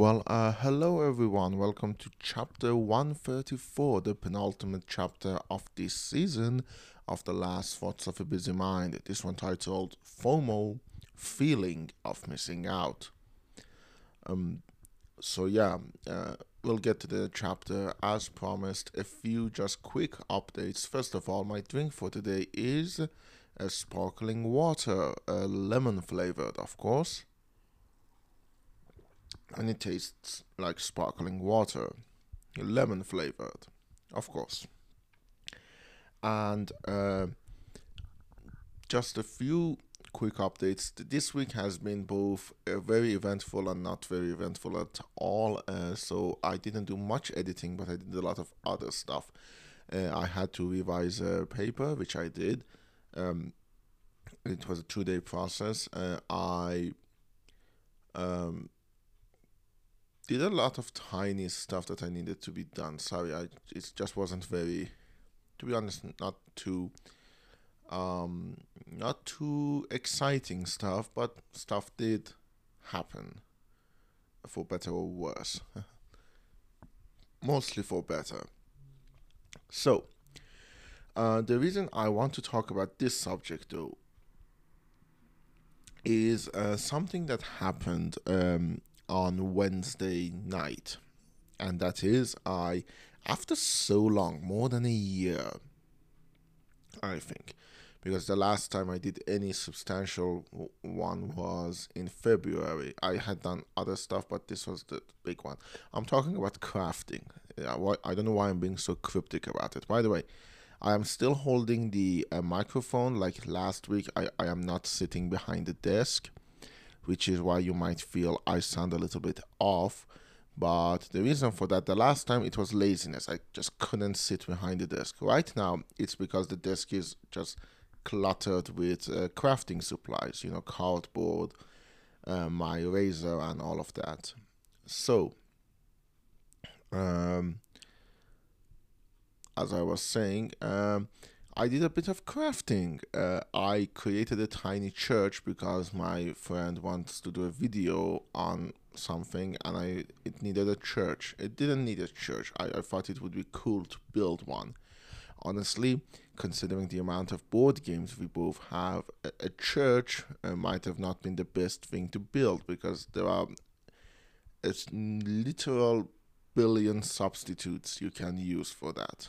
Well, uh, hello everyone. Welcome to chapter 134, the penultimate chapter of this season of The Last Thoughts of a Busy Mind. This one titled FOMO Feeling of Missing Out. Um, so, yeah, uh, we'll get to the chapter as promised. A few just quick updates. First of all, my drink for today is a sparkling water, uh, lemon flavored, of course and it tastes like sparkling water, lemon flavored, of course. And uh, just a few quick updates. This week has been both uh, very eventful and not very eventful at all. Uh, so I didn't do much editing, but I did a lot of other stuff. Uh, I had to revise a paper, which I did. Um, it was a two day process. Uh, I um, did a lot of tiny stuff that I needed to be done. Sorry, I it just wasn't very, to be honest, not too, um, not too exciting stuff, but stuff did happen, for better or worse. Mostly for better. So, uh, the reason I want to talk about this subject though is uh, something that happened um, on Wednesday night. And that is, I, after so long, more than a year, I think, because the last time I did any substantial one was in February. I had done other stuff, but this was the big one. I'm talking about crafting. I don't know why I'm being so cryptic about it. By the way, I am still holding the uh, microphone like last week. I, I am not sitting behind the desk which is why you might feel I sound a little bit off. But the reason for that, the last time it was laziness. I just couldn't sit behind the desk. Right now, it's because the desk is just cluttered with uh, crafting supplies, you know, cardboard, uh, my razor, and all of that. So, um, as I was saying, um, I did a bit of crafting. Uh, I created a tiny church because my friend wants to do a video on something and I it needed a church. It didn't need a church. I, I thought it would be cool to build one. Honestly, considering the amount of board games we both have, a, a church uh, might have not been the best thing to build because there are a literal billion substitutes you can use for that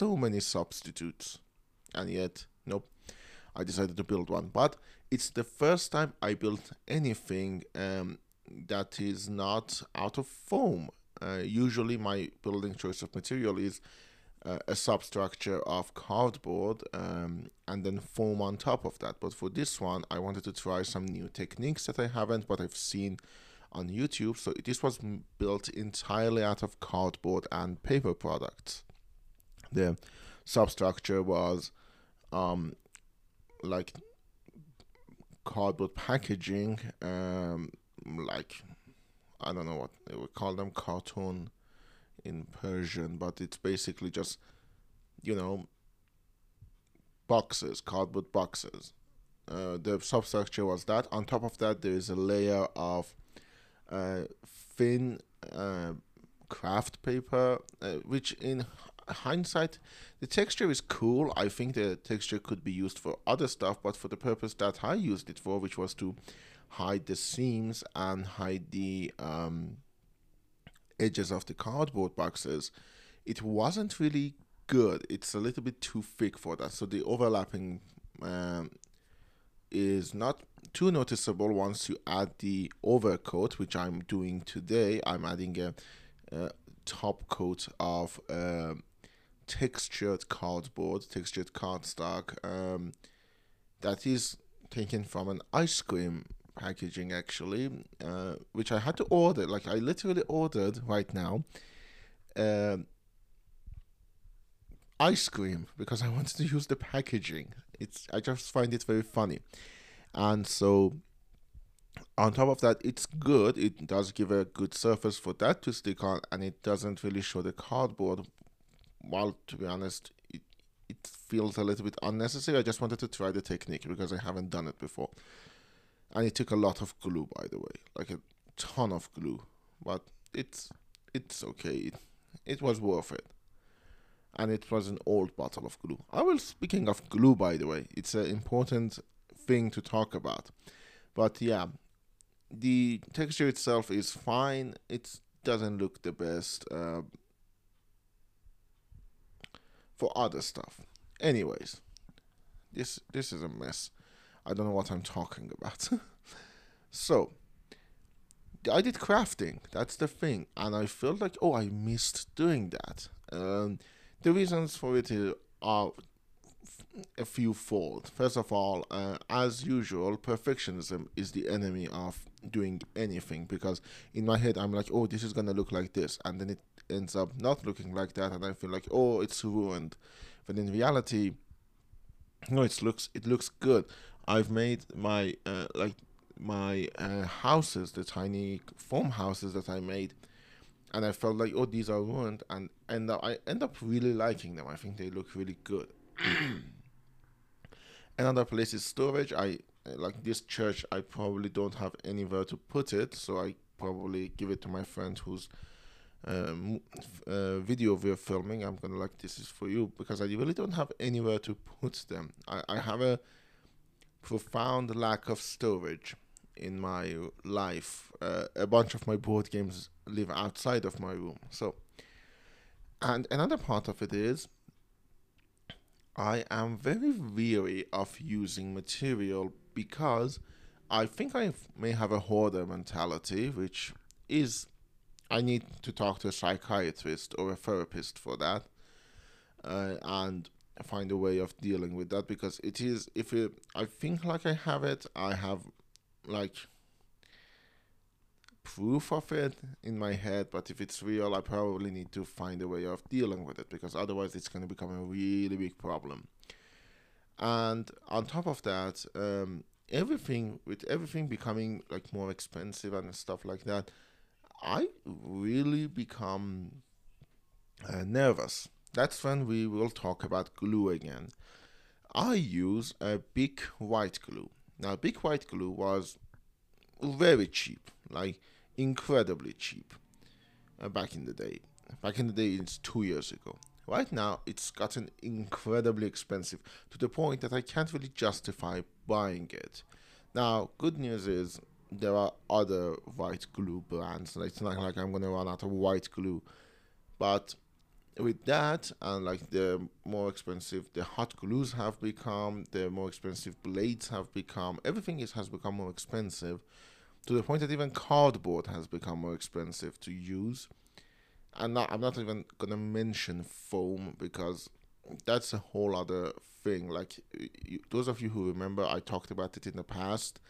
so many substitutes. And yet, nope, I decided to build one. But it's the first time I built anything um, that is not out of foam. Uh, usually, my building choice of material is uh, a substructure of cardboard um, and then foam on top of that. But for this one, I wanted to try some new techniques that I haven't, but I've seen on YouTube. So this was built entirely out of cardboard and paper products the substructure was um, like cardboard packaging, um, like I don't know what they would call them, cartoon in Persian, but it's basically just you know boxes, cardboard boxes. Uh, the substructure was that. On top of that, there is a layer of uh, thin uh, craft paper, uh, which in hindsight, the texture is cool. I think the texture could be used for other stuff, but for the purpose that I used it for, which was to hide the seams and hide the um, edges of the cardboard boxes, it wasn't really good. It's a little bit too thick for that. So the overlapping um, is not too noticeable once you add the overcoat, which I'm doing today. I'm adding a, a top coat of um, textured cardboard, textured cardstock um, that is taken from an ice cream packaging actually, uh, which I had to order. Like I literally ordered right now uh, ice cream because I wanted to use the packaging. It's I just find it very funny, and so on top of that, it's good. It does give a good surface for that to stick on, and it doesn't really show the cardboard well, to be honest, it, it feels a little bit unnecessary. I just wanted to try the technique because I haven't done it before. and it took a lot of glue, by the way, like a ton of glue. But it's it's okay. It, it was worth it, and it was an old bottle of glue. I will speaking of glue, by the way, it's an important thing to talk about. But yeah, the texture itself is fine. It doesn't look the best uh, for other stuff. Anyways, this this is a mess. I don't know what I'm talking about. so, I did crafting. That's the thing, and I felt like oh, I missed doing that. Um, the reasons for it are a few fold. First of all, uh, as usual, perfectionism is the enemy of doing anything because in my head I'm like, oh, this is gonna look like this, and then it ends up not looking like that, and I feel like, oh, it's ruined. But in reality, no, it looks it looks good. I've made my uh, like my uh, houses, the tiny foam houses that I made, and I felt like, oh, these are ruined, and and I end up really liking them. I think they look really good. Another place is storage. I like this church. I probably don't have anywhere to put it, so I probably give it to my friend who's um, uh, video we're filming. I'm gonna like this is for you because I really don't have anywhere to put them. I, I have a profound lack of storage in my life. Uh, a bunch of my board games live outside of my room. So, and another part of it is I am very weary of using material because I think I may have a hoarder mentality, which is I need to talk to a psychiatrist or a therapist for that, uh, and find a way of dealing with that because it is if it, I think like I have it, I have like proof of it in my head, but if it's real, I probably need to find a way of dealing with it because otherwise it's going to become a really big problem. And on top of that, um, everything with everything becoming like more expensive and stuff like that, I really become uh, nervous. That's when we will talk about glue again. I use a Bic white glue. Now, Bic white glue was very cheap, like incredibly cheap uh, back in the day. Back in the day, it's two years ago. Right now, it's gotten incredibly expensive to the point that I can't really justify buying it. Now, good news is there are other white glue brands. It's not like I'm gonna run out of white glue, but with that and like the more expensive the hot glues have become, the more expensive blades have become. Everything is has become more expensive to the point that even cardboard has become more expensive to use. And not, I'm not even gonna mention foam because that's a whole other thing. Like you, those of you who remember, I talked about it in the past.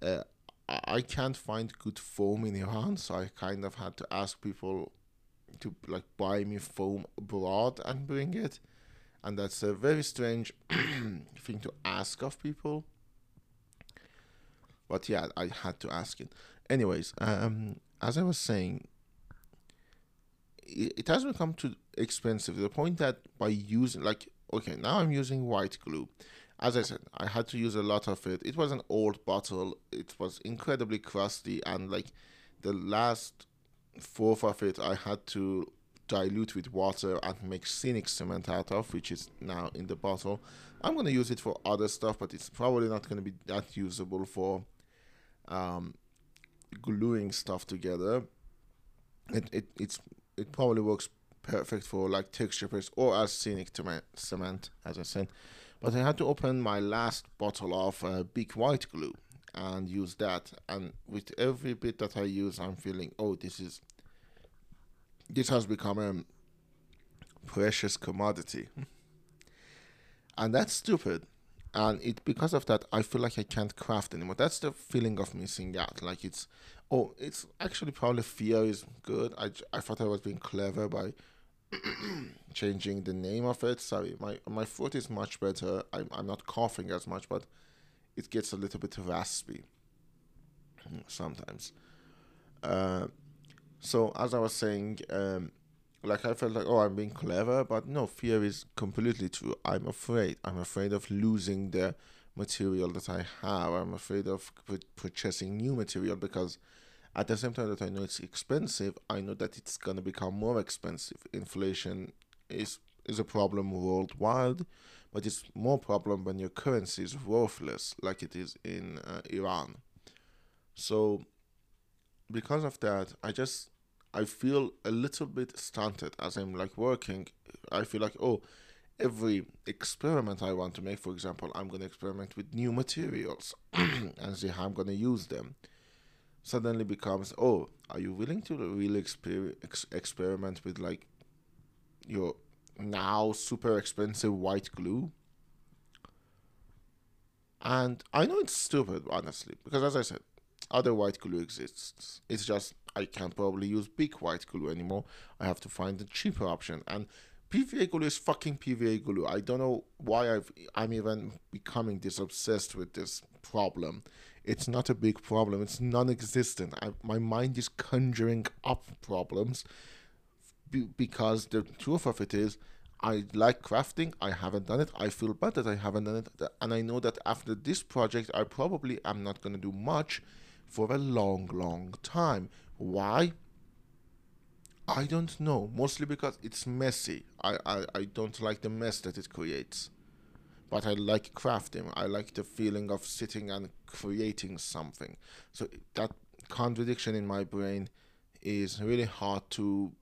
Uh, I can't find good foam in Iran, so I kind of had to ask people to like buy me foam abroad and bring it, and that's a very strange thing to ask of people. But yeah, I had to ask it. Anyways, um, as I was saying, it, it has become too expensive to the point that by using like okay, now I'm using white glue. As I said, I had to use a lot of it. It was an old bottle. It was incredibly crusty, and like the last fourth of it, I had to dilute with water and make scenic cement out of, which is now in the bottle. I'm gonna use it for other stuff, but it's probably not gonna be that usable for um, gluing stuff together. It, it it's it probably works perfect for like texture paste or as scenic cement, as I said. But I had to open my last bottle of uh, Bic white glue and use that. And with every bit that I use, I'm feeling, oh, this is this has become a precious commodity, and that's stupid. And it because of that i feel like i can't craft anymore. That's the feeling of missing out. Like it's oh it's actually probably fear is good. I, I thought i was being clever by changing the name of it sorry my my throat is much better I'm, I'm not coughing as much but it gets a little bit raspy sometimes uh, so as i was saying um, like I felt like, oh, I'm being clever, but no, fear is completely true. I'm afraid. I'm afraid of losing the material that I have. I'm afraid of purchasing new material because at the same time that I know it's expensive, I know that it's gonna become more expensive. Inflation is is a problem worldwide, but it's more problem when your currency is worthless, like it is in uh, Iran. So, because of that, I just I feel a little bit stunted as I'm like working. I feel like oh, every experiment I want to make, for example, I'm gonna experiment with new materials and see how I'm gonna use them. Suddenly becomes oh, are you willing to really exper- ex- experiment with like your now super expensive white glue? And I know it's stupid, honestly, because as I said, other white glue exists. It's just I can't probably use Bic white glue anymore. I have to find a cheaper option. And PVA glue is fucking PVA glue. I don't know why I've, I'm even becoming this obsessed with this problem. It's not a big problem. It's non-existent. I, my mind is conjuring up problems because the truth of it is I like crafting. I haven't done it. I feel bad that I haven't done it. And I know that after this project, I probably am not going to do much for a long, long time. Why? I don't know. Mostly because it's messy. I, I, I don't like the mess that it creates. But I like crafting. I like the feeling of sitting and creating something. So that contradiction in my brain is really hard to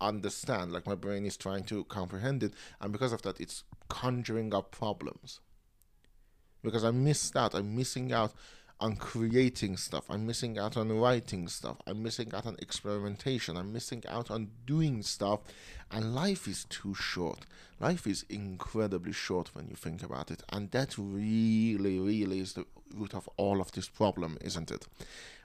understand. Like my brain is trying to comprehend it. And because of that, it's conjuring up problems. Because I missed out. I'm missing out on creating stuff. I'm missing out on writing stuff. I'm missing out on experimentation. I'm missing out on doing stuff. And life is too short. Life is incredibly short when you think about it. And that really, really is the root of all of this problem, isn't it?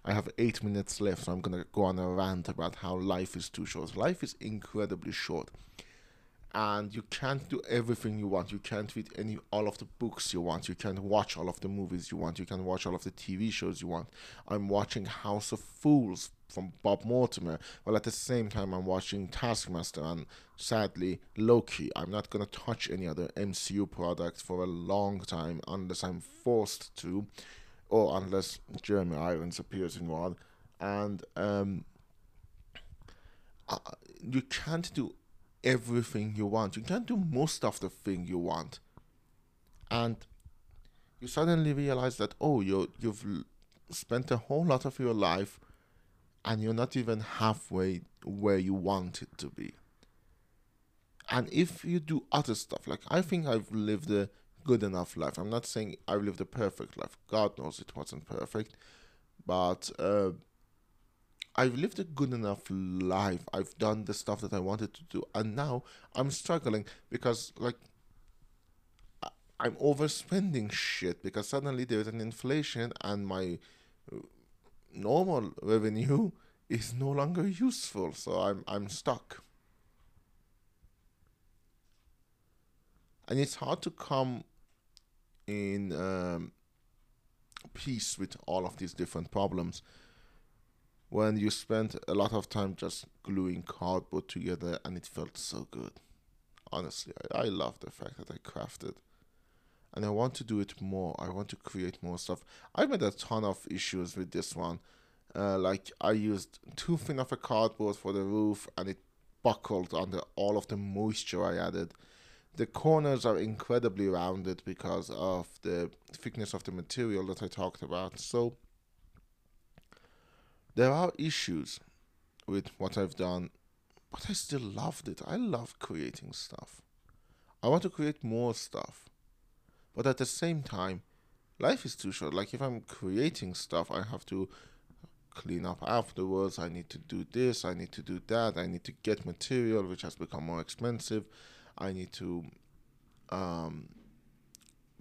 I have eight minutes left, so I'm going to go on a rant about how life is too short. Life is incredibly short and you can't do everything you want. You can't read any all of the books you want. You can't watch all of the movies you want. You can watch all of the TV shows you want. I'm watching House of Fools from Bob Mortimer, while at the same time I'm watching Taskmaster and sadly Loki. I'm not gonna touch any other MCU products for a long time unless I'm forced to, or unless Jeremy Irons appears in one. And um, uh, you can't do everything you want. You can't do most of the thing you want. And you suddenly realize that oh you you've spent a whole lot of your life and you're not even halfway where you want it to be. And if you do other stuff, like I think I've lived a good enough life. I'm not saying I've lived a perfect life. God knows it wasn't perfect. But uh, I've lived a good enough life. I've done the stuff that I wanted to do, and now I'm struggling because like I'm overspending shit because suddenly there's an inflation and my uh, normal revenue is no longer useful. So I'm I'm stuck. And it's hard to come in um, peace with all of these different problems when you spent a lot of time just gluing cardboard together and it felt so good. Honestly, I, I love the fact that I crafted. And I want to do it more. I want to create more stuff. I made a ton of issues with this one. Uh, like I used too thin of a cardboard for the roof and it buckled under all of the moisture I added. The corners are incredibly rounded because of the thickness of the material that I talked about. So there are issues with what I've done, but I still loved it. I love creating stuff. I want to create more stuff. But at the same time, life is too short. Like if I'm creating stuff, I have to clean up afterwards. I need to do this. I need to do that. I need to get material, which has become more expensive. I need to um,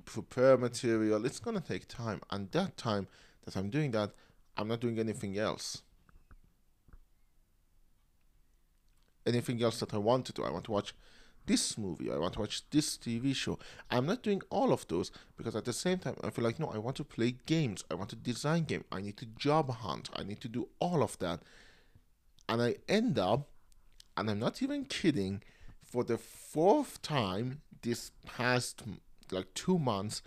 prepare material. It's gonna take time, and that time that I'm doing that, I'm not doing anything else. Anything else that I want to do. I want to watch this movie. I want to watch this TV show. I'm not doing all of those because at the same time, I feel like, no, I want to play games. I want to design game. I need to job hunt. I need to do all of that. And I end up and I'm not even kidding, for the fourth time this past like two months,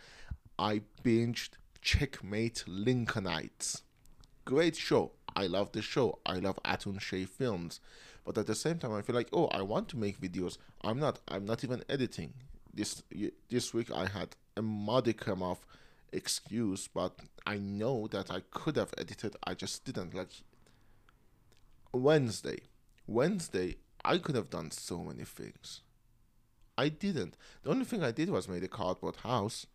I binged Checkmate Lincolnites. Great show. I love the show. I love Atun-Shei films. But at the same time, I feel like, oh, I want to make videos. I'm not. I'm not even editing. This this week I had a modicum of excuse, but I know that I could have edited. I just didn't. Like Wednesday, Wednesday, I could have done so many things. I didn't. The only thing I did was made a cardboard house.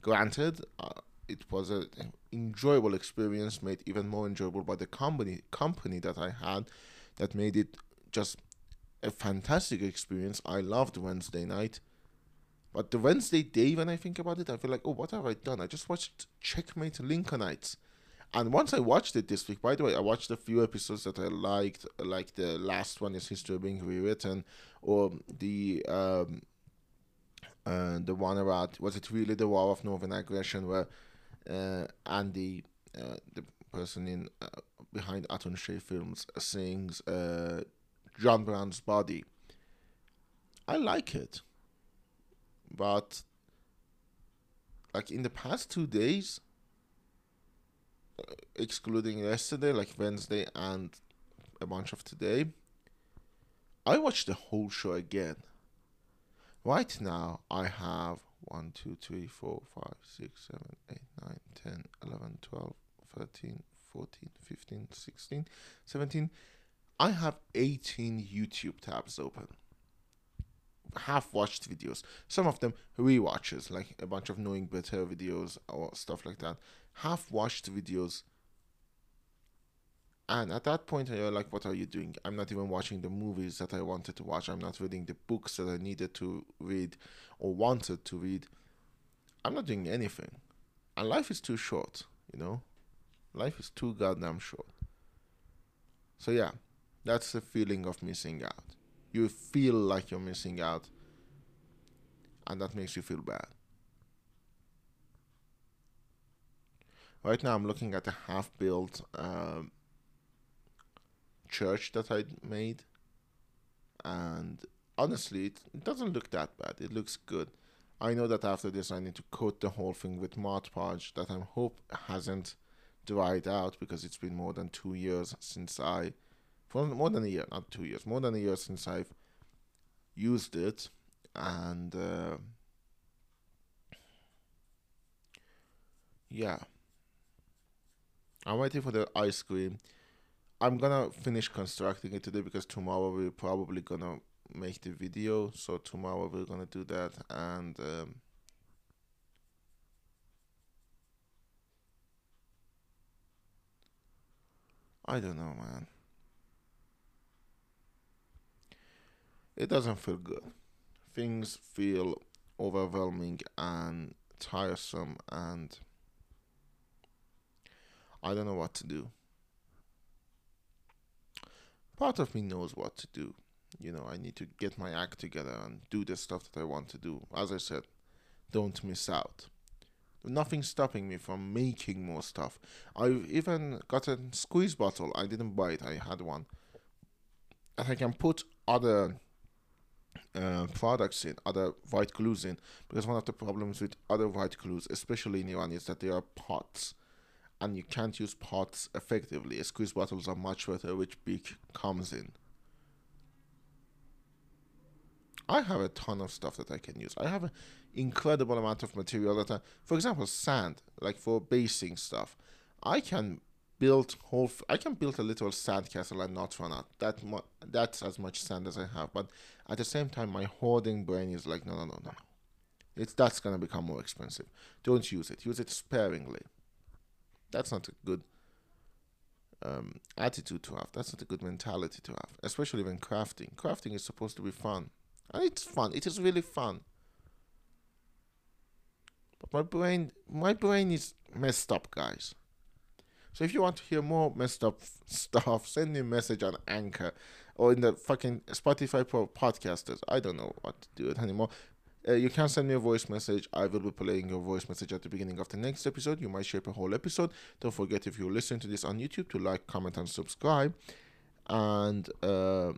Granted, uh, it was an enjoyable experience, made even more enjoyable by the company company that I had, that made it just a fantastic experience. I loved Wednesday night. But the Wednesday day, when I think about it, I feel like, oh, what have I done? I just watched Checkmate Lincolnites. And once I watched it this week, by the way, I watched a few episodes that I liked, like the last one is History Being Rewritten, or the um, uh, the one about was it really the War of Northern Aggression, where Andy, uh, the person in uh, behind Atun-Shei Films, sings uh, John Brown's Body. I like it, but like in the past two days, uh, excluding yesterday, like Wednesday and a bunch of today, I watched the whole show again. Right now, I have 1, 2, 3, 4, 5, 6, 7, 8, 9, 10, 11, 12, 13, 14, 15, 16, 17. I have 18 YouTube tabs open. Half watched videos. Some of them re-watches, like a bunch of knowing better videos or stuff like that. Half watched videos. And at that point, you're like, what are you doing? I'm not even watching the movies that I wanted to watch. I'm not reading the books that I needed to read or wanted to read. I'm not doing anything. And life is too short, you know? Life is too goddamn short. So, yeah, that's the feeling of missing out. You feel like you're missing out, and that makes you feel bad. Right now, I'm looking at a half built um, church that I made, and honestly, it, it doesn't look that bad. It looks good. I know that after this, I need to coat the whole thing with Mod Podge that I hope hasn't dried out because it's been more than two years since I, for more than a year, not two years, more than a year since I've used it, and uh, yeah, I'm waiting for the ice cream. I'm gonna finish constructing it today because tomorrow we're probably gonna make the video. So tomorrow we're gonna do that and. Um, I don't know, man. It doesn't feel good. Things feel overwhelming and tiresome, and I don't know what to do. Part of me knows what to do. You know, I need to get my act together and do the stuff that I want to do. As I said, don't miss out nothing stopping me from making more stuff. I've even got a squeeze bottle. I didn't buy it. I had one. And I can put other uh, products in, other white glues in, because one of the problems with other white glues, especially in Iran, is that they are pots, and you can't use pots effectively. Squeeze bottles are much better, which Bic comes in. I have a ton of stuff that I can use. I have an incredible amount of material that I, for example, sand, like for basing stuff. I can build whole. I can build a little sand castle and not run out. That mu- that's as much sand as I have. But at the same time, my hoarding brain is like, no, no, no, no. It's that's gonna become more expensive. Don't use it. Use it sparingly. That's not a good um, attitude to have. That's not a good mentality to have, especially when crafting. Crafting is supposed to be fun. And it's fun. It is really fun. But my brain, my brain is messed up, guys. So if you want to hear more messed up stuff, send me a message on Anchor or in the fucking Spotify podcasters. I don't know what to do it anymore. Uh, you can send me a voice message. I will be playing your voice message at the beginning of the next episode. You might shape a whole episode. Don't forget if you listen to this on YouTube to like, comment, and subscribe. and uh,